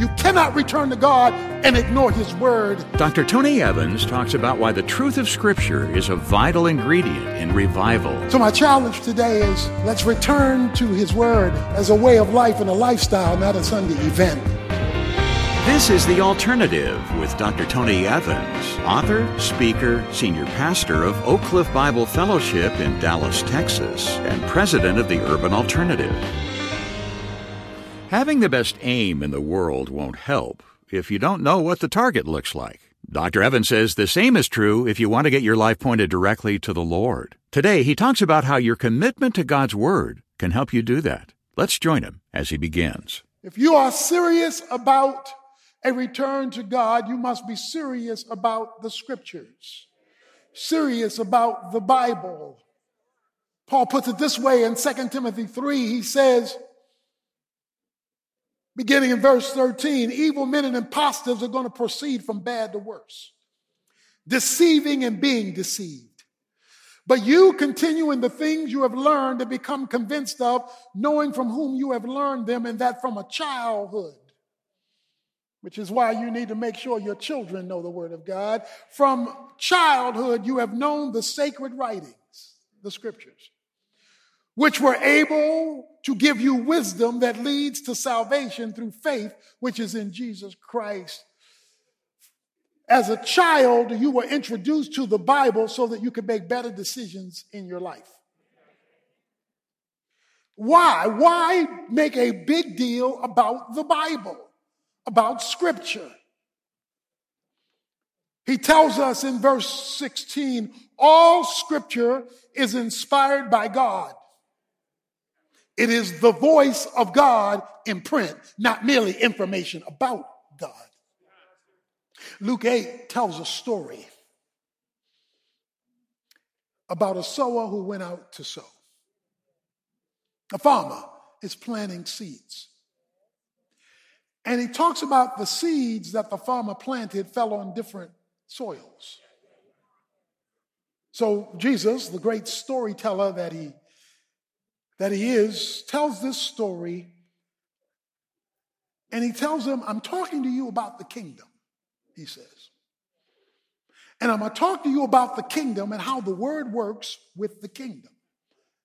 You cannot return to God and ignore His Word. Dr. Tony Evans talks about why the truth of Scripture is a vital ingredient in revival. So, my challenge today is let's return to His Word as a way of life and a lifestyle, not a Sunday event. This is The Alternative with Dr. Tony Evans, author, speaker, senior pastor of Oak Cliff Bible Fellowship in Dallas, Texas, and president of the Urban Alternative. Having the best aim in the world won't help if you don't know what the target looks like. Dr. Evans says the same is true if you want to get your life pointed directly to the Lord. Today, he talks about how your commitment to God's Word can help you do that. Let's join him as he begins. If you are serious about a return to God, you must be serious about the Scriptures, serious about the Bible. Paul puts it this way in 2 Timothy 3. He says, beginning in verse 13, evil men and impostors are going to proceed from bad to worse, deceiving and being deceived. But you continue in the things you have learned and become convinced of, knowing from whom you have learned them, and that from a childhood. Which is why you need to make sure your children know the Word of God. From childhood, you have known the sacred writings, the scriptures which were able to give you wisdom that leads to salvation through faith, which is in Jesus Christ. As a child, you were introduced to the Bible so that you could make better decisions in your life. Why? Why make a big deal about the Bible, about Scripture? He tells us in verse 16 all Scripture is inspired by God it is the voice of God in print, not merely information about God. Luke 8 tells a story about a sower who went out to sow. A farmer is planting seeds. And he talks about the seeds that the farmer planted fell on different soils. So Jesus, the great storyteller that he that he is, tells this story. And he tells them, I'm talking to you about the kingdom, he says. And I'm going to talk to you about the kingdom and how the word works with the kingdom.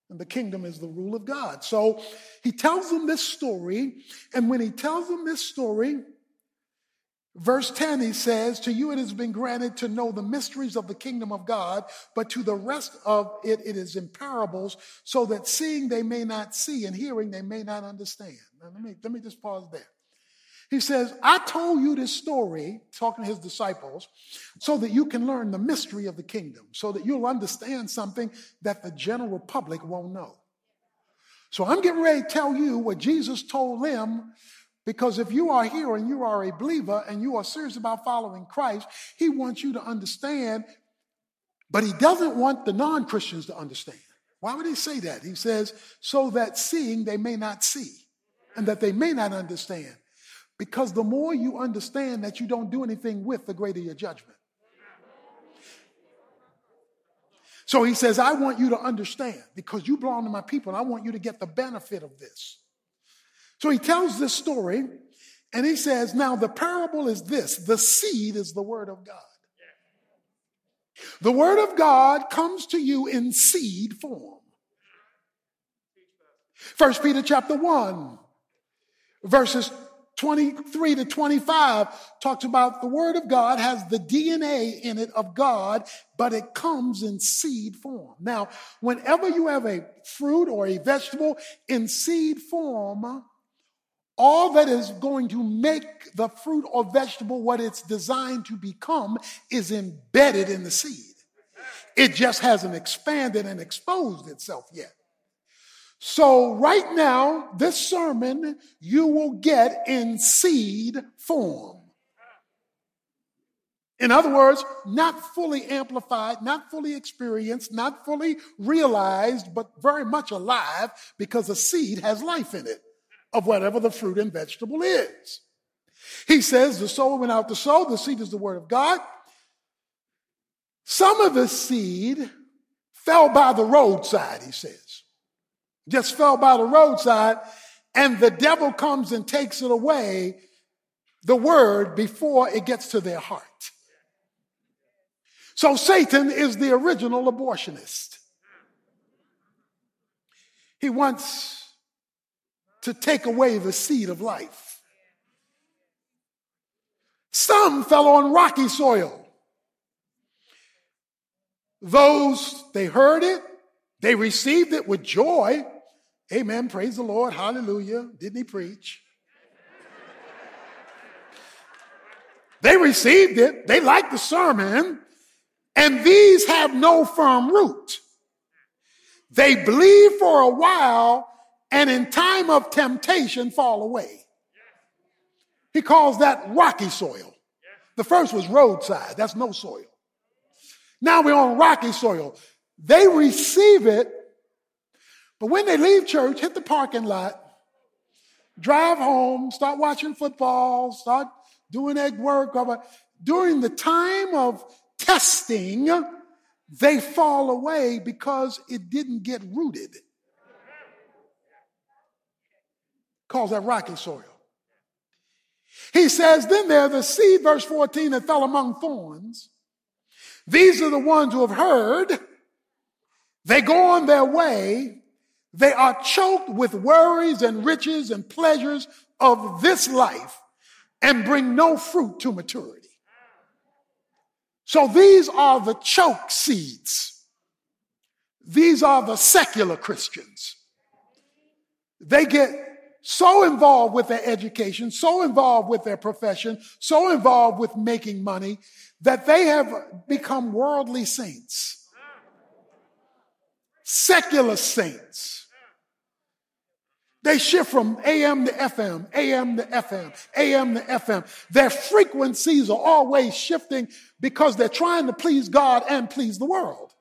And the kingdom is the rule of God. So he tells them this story. And when he tells them this story, Verse 10, he says, To you it has been granted to know the mysteries of the kingdom of God, but to the rest of it, it is in parables, so that seeing they may not see and hearing they may not understand. Now, let me, let me just pause there. He says, I told you this story, talking to his disciples, so that you can learn the mystery of the kingdom, so that you'll understand something that the general public won't know. So I'm getting ready to tell you what Jesus told them because if you are here and you are a believer and you are serious about following Christ, He wants you to understand, but He doesn't want the non Christians to understand. Why would He say that? He says, so that seeing they may not see and that they may not understand. Because the more you understand that you don't do anything with, the greater your judgment. So he says, I want you to understand because you belong to my people and I want you to get the benefit of this. So he tells this story and he says, Now the parable is this the seed is the word of God. The word of God comes to you in seed form. First Peter chapter 1, verses 23 to 25 talks about the word of God has the DNA in it of God, but it comes in seed form. Now, whenever you have a fruit or a vegetable in seed form, all that is going to make the fruit or vegetable what it's designed to become is embedded in the seed. It just hasn't expanded and exposed itself yet. So, right now, this sermon you will get in seed form. In other words, not fully amplified, not fully experienced, not fully realized, but very much alive because a seed has life in it of whatever the fruit and vegetable is. He says the sower went out to sow. The seed is the word of God. Some of the seed fell by the roadside, he says. Just fell by the roadside, and the devil comes and takes it away the word before it gets to their heart. So Satan is the original abortionist. He wants to take away the seed of life. Some fell on rocky soil. Those, they heard it, they received it with joy. Amen. Praise the Lord. Hallelujah. Didn't he preach? they received it. They liked the sermon. And these have no firm root. They believe for a while and in time of temptation fall away. He calls that rocky soil. The first was roadside. That's no soil. Now we're on rocky soil. They receive it, but when they leave church, hit the parking lot, drive home, start watching football, start doing egg work. During the time of testing, they fall away because it didn't get rooted. Calls that rocky soil. He says, then there the seed, verse 14, that fell among thorns. These are the ones who have heard. They go on their way. They are choked with worries and riches and pleasures of this life and bring no fruit to maturity. So these are the choke seeds. These are the secular Christians. They get so involved with their education, so involved with their profession, so involved with making money that they have become worldly saints, secular saints. They shift from AM to FM, AM to FM, AM to FM. Their frequencies are always shifting because they're trying to please God and please the world.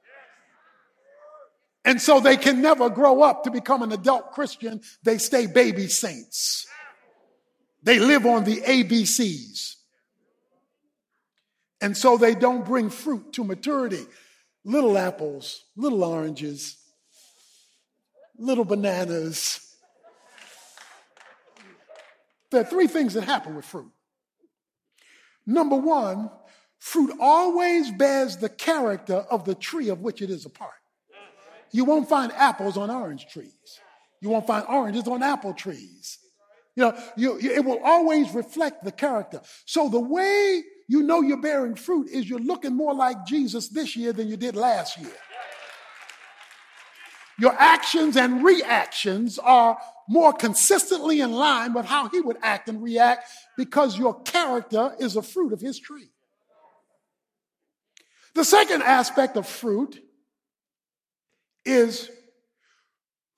And so they can never grow up to become an adult Christian. They stay baby saints. They live on the ABCs. And so they don't bring fruit to maturity. Little apples, little oranges, little bananas there are three things that happen with fruit. Number one, fruit always bears the character of the tree of which it is a part. You won't find apples on orange trees. You won't find oranges on apple trees. You know, you, you, it will always reflect the character. So the way you know you're bearing fruit is you're looking more like Jesus this year than you did last year. Your actions and reactions are more consistently in line with how he would act and react because your character is a fruit of his tree. The second aspect of fruit is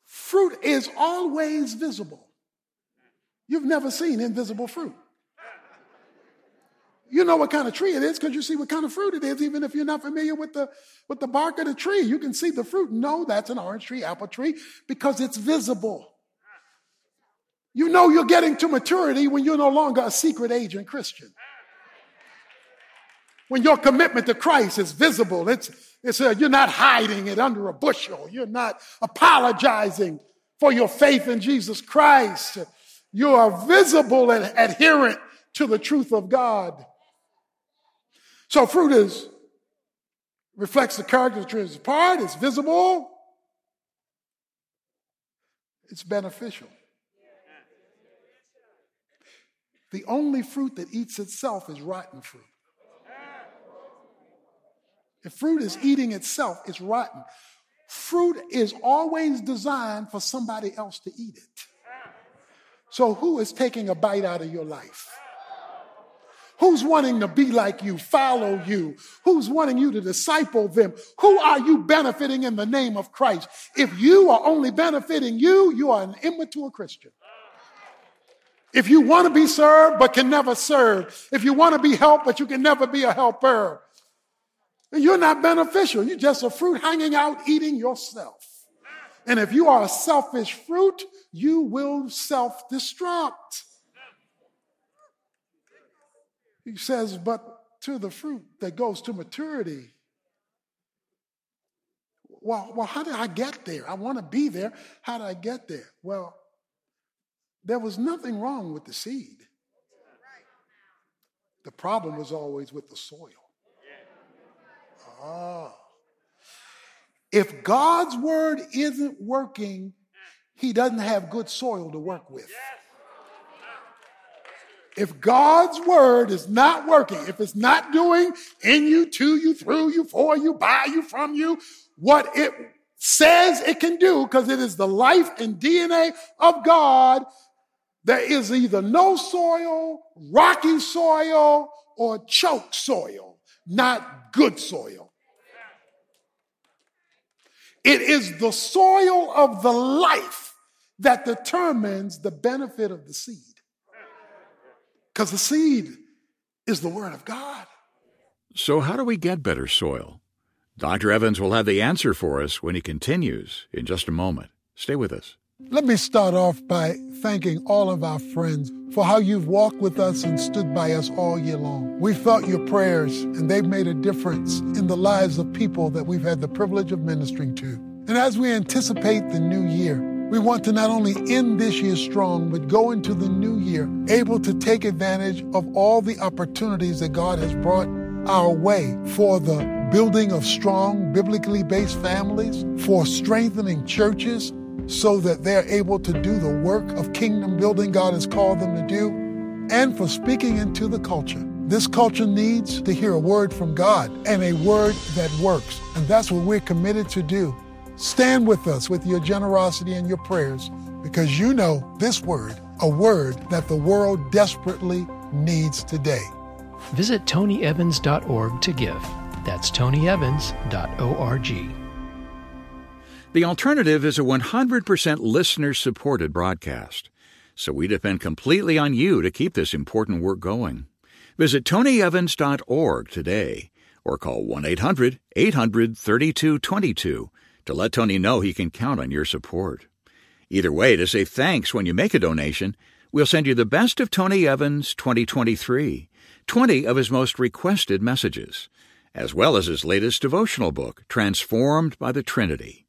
fruit is always visible. You've never seen invisible fruit. You know what kind of tree it is because you see what kind of fruit it is, even if you're not familiar with the, with the bark of the tree. You can see the fruit. No, that's an orange tree, apple tree, because it's visible. You know you're getting to maturity when you're no longer a secret agent Christian. When your commitment to Christ is visible, it's, it's a, you're not hiding it under a bushel. You're not apologizing for your faith in Jesus Christ. You are visible and adherent to the truth of God. So fruit is reflects the character of the. Part, it's visible, it's beneficial. The only fruit that eats itself is rotten fruit. If fruit is eating itself, it's rotten. Fruit is always designed for somebody else to eat it. So, who is taking a bite out of your life? Who's wanting to be like you, follow you? Who's wanting you to disciple them? Who are you benefiting in the name of Christ? If you are only benefiting you, you are an immature Christian. If you want to be served but can never serve, if you want to be helped but you can never be a helper, you're not beneficial. You're just a fruit hanging out eating yourself. And if you are a selfish fruit, you will self destruct. He says, but to the fruit that goes to maturity. Well, well, how did I get there? I want to be there. How did I get there? Well, there was nothing wrong with the seed. The problem was always with the soil. Ah. If God's word isn't working, he doesn't have good soil to work with. If God's word is not working, if it's not doing in you, to you, through you, for you, by you, from you, what it says it can do, because it is the life and DNA of God, there is either no soil, rocky soil, or choke soil, not good soil. It is the soil of the life that determines the benefit of the seed. Because the seed is the Word of God. So, how do we get better soil? Dr. Evans will have the answer for us when he continues in just a moment. Stay with us. Let me start off by thanking all of our friends for how you've walked with us and stood by us all year long. We felt your prayers, and they've made a difference in the lives of people that we've had the privilege of ministering to. And as we anticipate the new year, we want to not only end this year strong, but go into the new year able to take advantage of all the opportunities that God has brought our way for the building of strong, biblically based families, for strengthening churches so that they're able to do the work of kingdom building God has called them to do, and for speaking into the culture. This culture needs to hear a word from God and a word that works. And that's what we're committed to do. Stand with us with your generosity and your prayers because you know this word, a word that the world desperately needs today. Visit tonyevans.org to give. That's tonyevans.org. The alternative is a 100% listener supported broadcast, so we depend completely on you to keep this important work going. Visit tonyevans.org today or call 1 800 800 3222 to let Tony know he can count on your support. Either way, to say thanks when you make a donation, we'll send you the best of Tony Evans 2023, 20 of his most requested messages, as well as his latest devotional book, Transformed by the Trinity.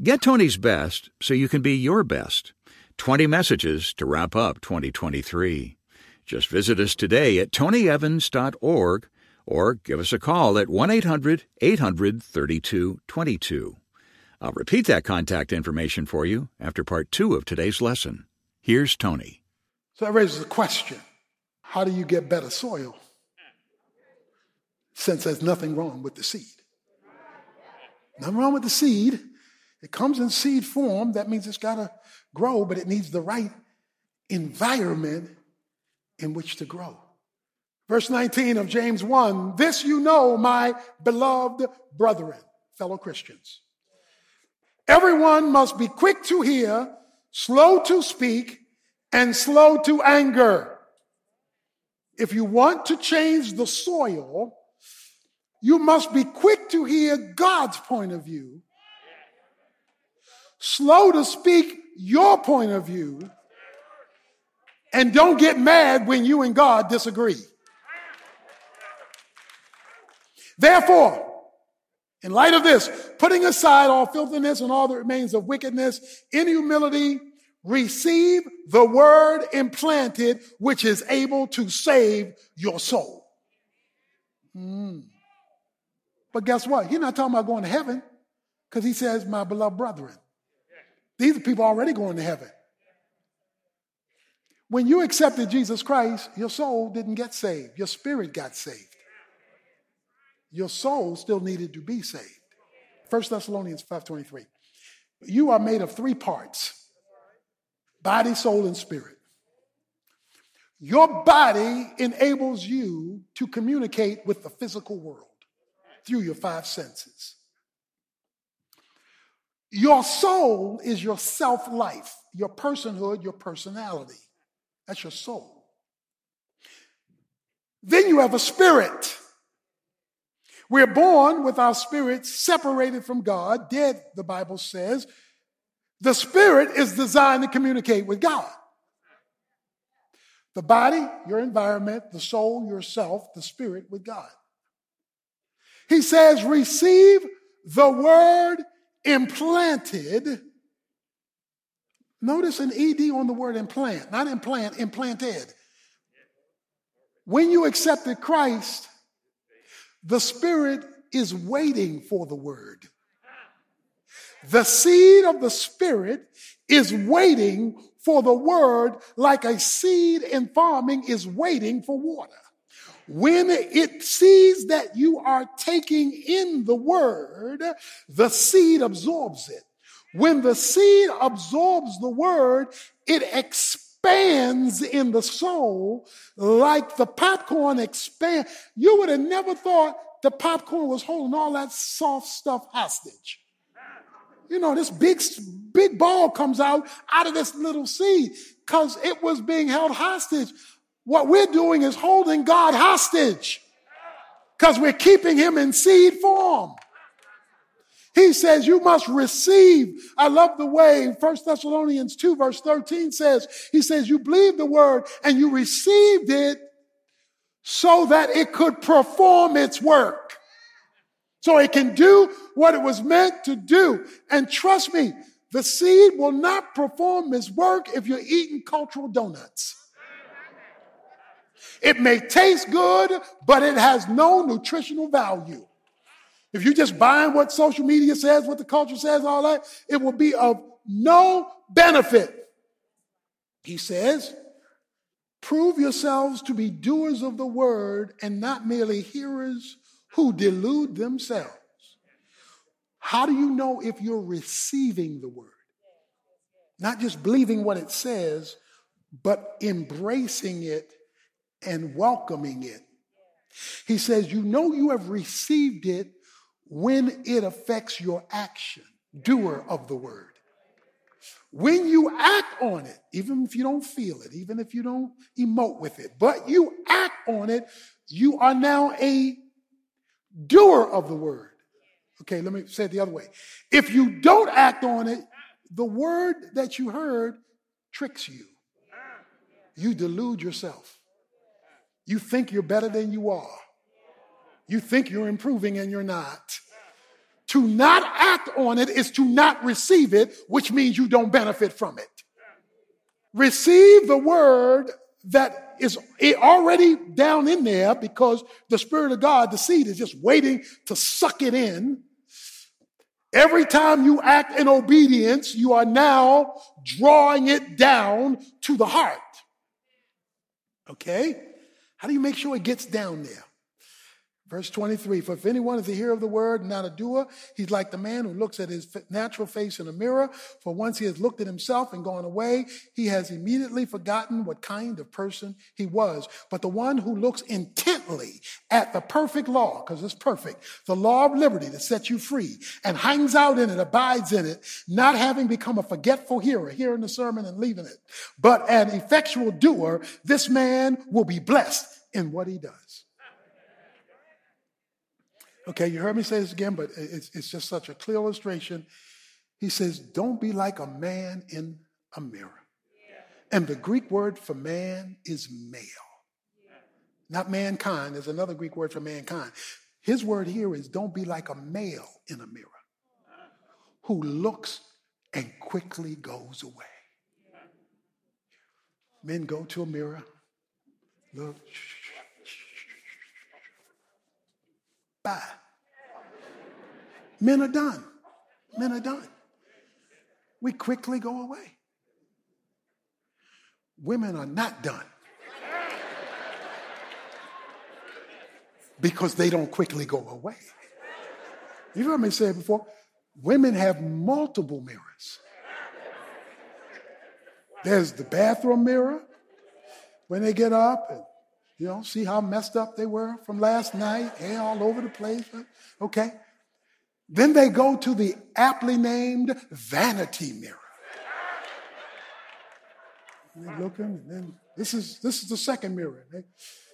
Get Tony's best so you can be your best. 20 messages to wrap up 2023. Just visit us today at tonyevans.org or give us a call at 1 800 800 3222. I'll repeat that contact information for you after part two of today's lesson. Here's Tony. So that raises a question How do you get better soil? Since there's nothing wrong with the seed. Nothing wrong with the seed. It comes in seed form. That means it's got to grow, but it needs the right environment in which to grow. Verse 19 of James 1 This you know, my beloved brethren, fellow Christians. Everyone must be quick to hear, slow to speak, and slow to anger. If you want to change the soil, you must be quick to hear God's point of view, slow to speak your point of view, and don't get mad when you and God disagree. Therefore, in light of this, putting aside all filthiness and all that remains of wickedness, in humility, receive the word implanted, which is able to save your soul. Mm. But guess what? He's not talking about going to heaven because he says, my beloved brethren. These are people already going to heaven. When you accepted Jesus Christ, your soul didn't get saved, your spirit got saved your soul still needed to be saved. 1 Thessalonians 5:23. You are made of three parts: body, soul, and spirit. Your body enables you to communicate with the physical world through your five senses. Your soul is your self life, your personhood, your personality. That's your soul. Then you have a spirit. We're born with our spirits separated from God, dead, the Bible says. The spirit is designed to communicate with God. The body, your environment, the soul, yourself, the spirit with God. He says, receive the word implanted. Notice an ED on the word implant, not implant, implanted. When you accepted Christ, the Spirit is waiting for the word. The seed of the Spirit is waiting for the word like a seed in farming is waiting for water. When it sees that you are taking in the word, the seed absorbs it. When the seed absorbs the word, it expands in the soul like the popcorn expand. You would have never thought the popcorn was holding all that soft stuff hostage. You know, this big, big ball comes out out of this little seed because it was being held hostage. What we're doing is holding God hostage because we're keeping him in seed form. He says you must receive. I love the way 1 Thessalonians 2 verse 13 says, he says you believe the word and you received it so that it could perform its work. So it can do what it was meant to do. And trust me, the seed will not perform its work if you're eating cultural donuts. It may taste good, but it has no nutritional value. If you're just buying what social media says, what the culture says, all that, it will be of no benefit. He says, prove yourselves to be doers of the word and not merely hearers who delude themselves. How do you know if you're receiving the word? Not just believing what it says, but embracing it and welcoming it. He says, You know you have received it when it affects your action, doer of the word. When you act on it, even if you don't feel it, even if you don't emote with it, but you act on it, you are now a doer of the word. Okay, let me say it the other way. If you don't act on it, the word that you heard tricks you. You delude yourself. You think you're better than you are. You think you're improving and you're not. To not act on it is to not receive it, which means you don't benefit from it. Receive the word that is already down in there because the Spirit of God, the seed, is just waiting to suck it in. Every time you act in obedience, you are now drawing it down to the heart. Okay? How do you make sure it gets down there? Verse 23 For if anyone is a hearer of the word and not a doer, he's like the man who looks at his natural face in a mirror. For once he has looked at himself and gone away, he has immediately forgotten what kind of person he was. But the one who looks intently at the perfect law, because it's perfect, the law of liberty that sets you free, and hangs out in it, abides in it, not having become a forgetful hearer, hearing the sermon and leaving it, but an effectual doer, this man will be blessed in what he does. Okay, you heard me say this again, but it's, it's just such a clear illustration. He says, Don't be like a man in a mirror. And the Greek word for man is male. Not mankind, there's another Greek word for mankind. His word here is don't be like a male in a mirror uh-huh. who looks and quickly goes away. Men go to a mirror, look, Bye. Men are done. Men are done. We quickly go away. Women are not done. Because they don't quickly go away. You've heard me say it before. Women have multiple mirrors. There's the bathroom mirror when they get up and you know, see how messed up they were from last night, hair all over the place. Okay. Then they go to the aptly named vanity mirror. And they're looking, and then this is this is the second mirror. They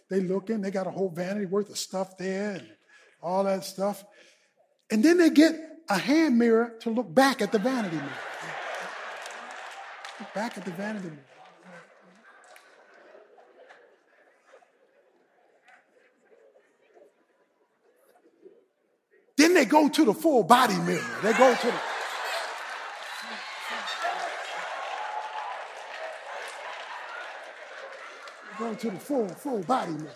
they looking, they got a whole vanity worth of stuff there and all that stuff. And then they get a hand mirror to look back at the vanity mirror. Look back at the vanity mirror. They go to the full body mirror. They go to the. Go to the full, full body mirror.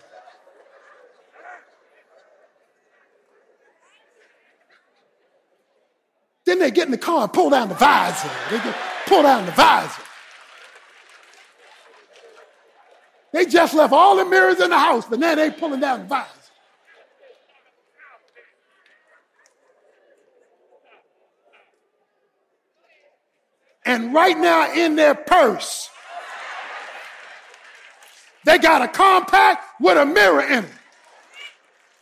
Then they get in the car and pull down the visor. They get, pull down the visor. They just left all the mirrors in the house, but now they pulling down the visor. And right now in their purse, they got a compact with a mirror in it.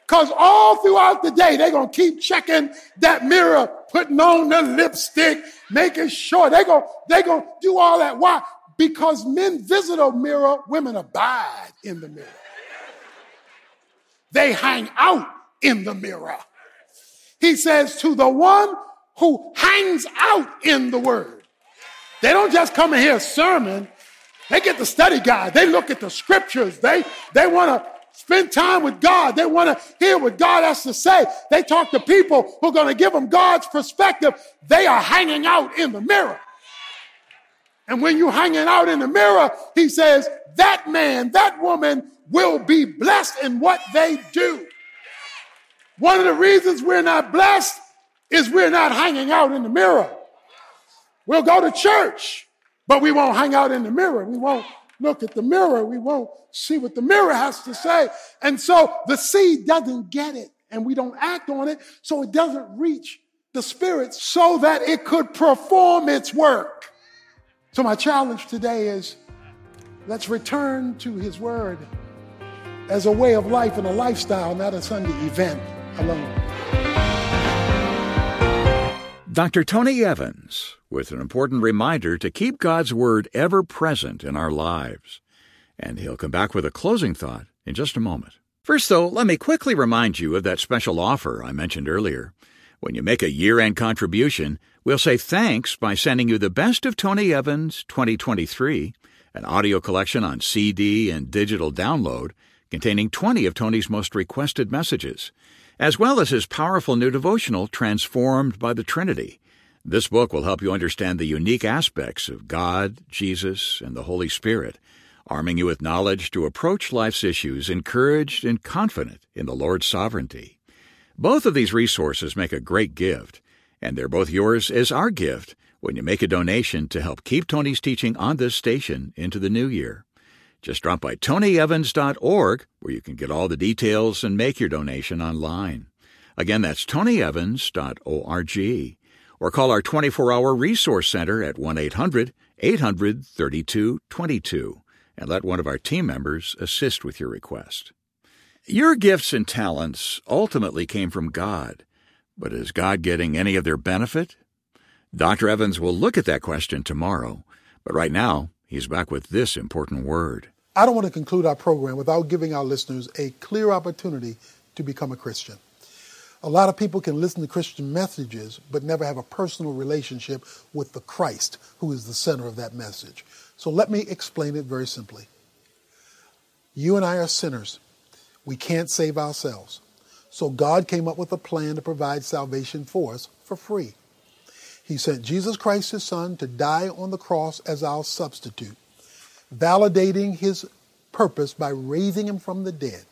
Because all throughout the day, they're going to keep checking that mirror, putting on the lipstick, making sure they're going they gonna do all that. Why? Because men visit a mirror, women abide in the mirror. They hang out in the mirror. He says, to the one who hangs out in the word. They don't just come and hear a sermon. They get the study guide. They look at the scriptures. They, they want to spend time with God. They want to hear what God has to say. They talk to people who are going to give them God's perspective. They are hanging out in the mirror. And when you're hanging out in the mirror, he says, that man, that woman will be blessed in what they do. One of the reasons we're not blessed is we're not hanging out in the mirror. We'll go to church, but we won't hang out in the mirror. We won't look at the mirror. We won't see what the mirror has to say. And so the seed doesn't get it and we don't act on it. So it doesn't reach the spirit so that it could perform its work. So my challenge today is let's return to his word as a way of life and a lifestyle, not a Sunday event alone. Dr. Tony Evans with an important reminder to keep God's Word ever present in our lives. And he'll come back with a closing thought in just a moment. First, though, let me quickly remind you of that special offer I mentioned earlier. When you make a year end contribution, we'll say thanks by sending you the Best of Tony Evans 2023, an audio collection on CD and digital download containing 20 of Tony's most requested messages as well as his powerful new devotional, Transformed by the Trinity. This book will help you understand the unique aspects of God, Jesus, and the Holy Spirit, arming you with knowledge to approach life's issues encouraged and confident in the Lord's sovereignty. Both of these resources make a great gift, and they're both yours as our gift when you make a donation to help keep Tony's teaching on this station into the new year. Just drop by tonyevans.org where you can get all the details and make your donation online. Again, that's tonyevans.org. Or call our 24 hour resource center at 1 800 800 3222 and let one of our team members assist with your request. Your gifts and talents ultimately came from God, but is God getting any of their benefit? Dr. Evans will look at that question tomorrow, but right now, He's back with this important word. I don't want to conclude our program without giving our listeners a clear opportunity to become a Christian. A lot of people can listen to Christian messages but never have a personal relationship with the Christ who is the center of that message. So let me explain it very simply. You and I are sinners. We can't save ourselves. So God came up with a plan to provide salvation for us for free. He sent Jesus Christ, his son, to die on the cross as our substitute, validating his purpose by raising him from the dead.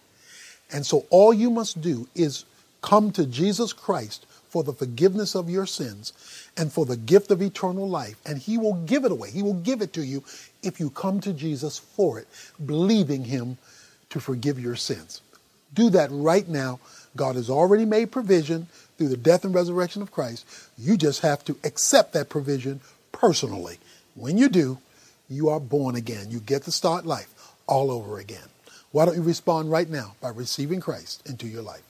And so all you must do is come to Jesus Christ for the forgiveness of your sins and for the gift of eternal life. And he will give it away. He will give it to you if you come to Jesus for it, believing him to forgive your sins. Do that right now. God has already made provision through the death and resurrection of Christ. You just have to accept that provision personally. When you do, you are born again. You get to start life all over again. Why don't you respond right now by receiving Christ into your life?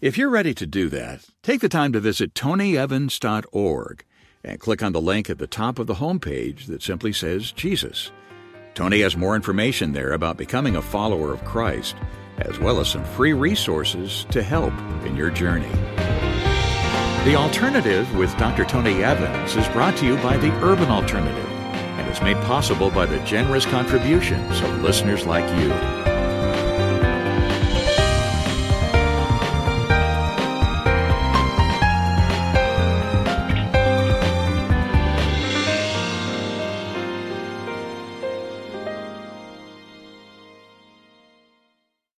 If you're ready to do that, take the time to visit tonyevans.org and click on the link at the top of the homepage that simply says Jesus. Tony has more information there about becoming a follower of Christ, as well as some free resources to help in your journey. The Alternative with Dr. Tony Evans is brought to you by the Urban Alternative and is made possible by the generous contributions of listeners like you.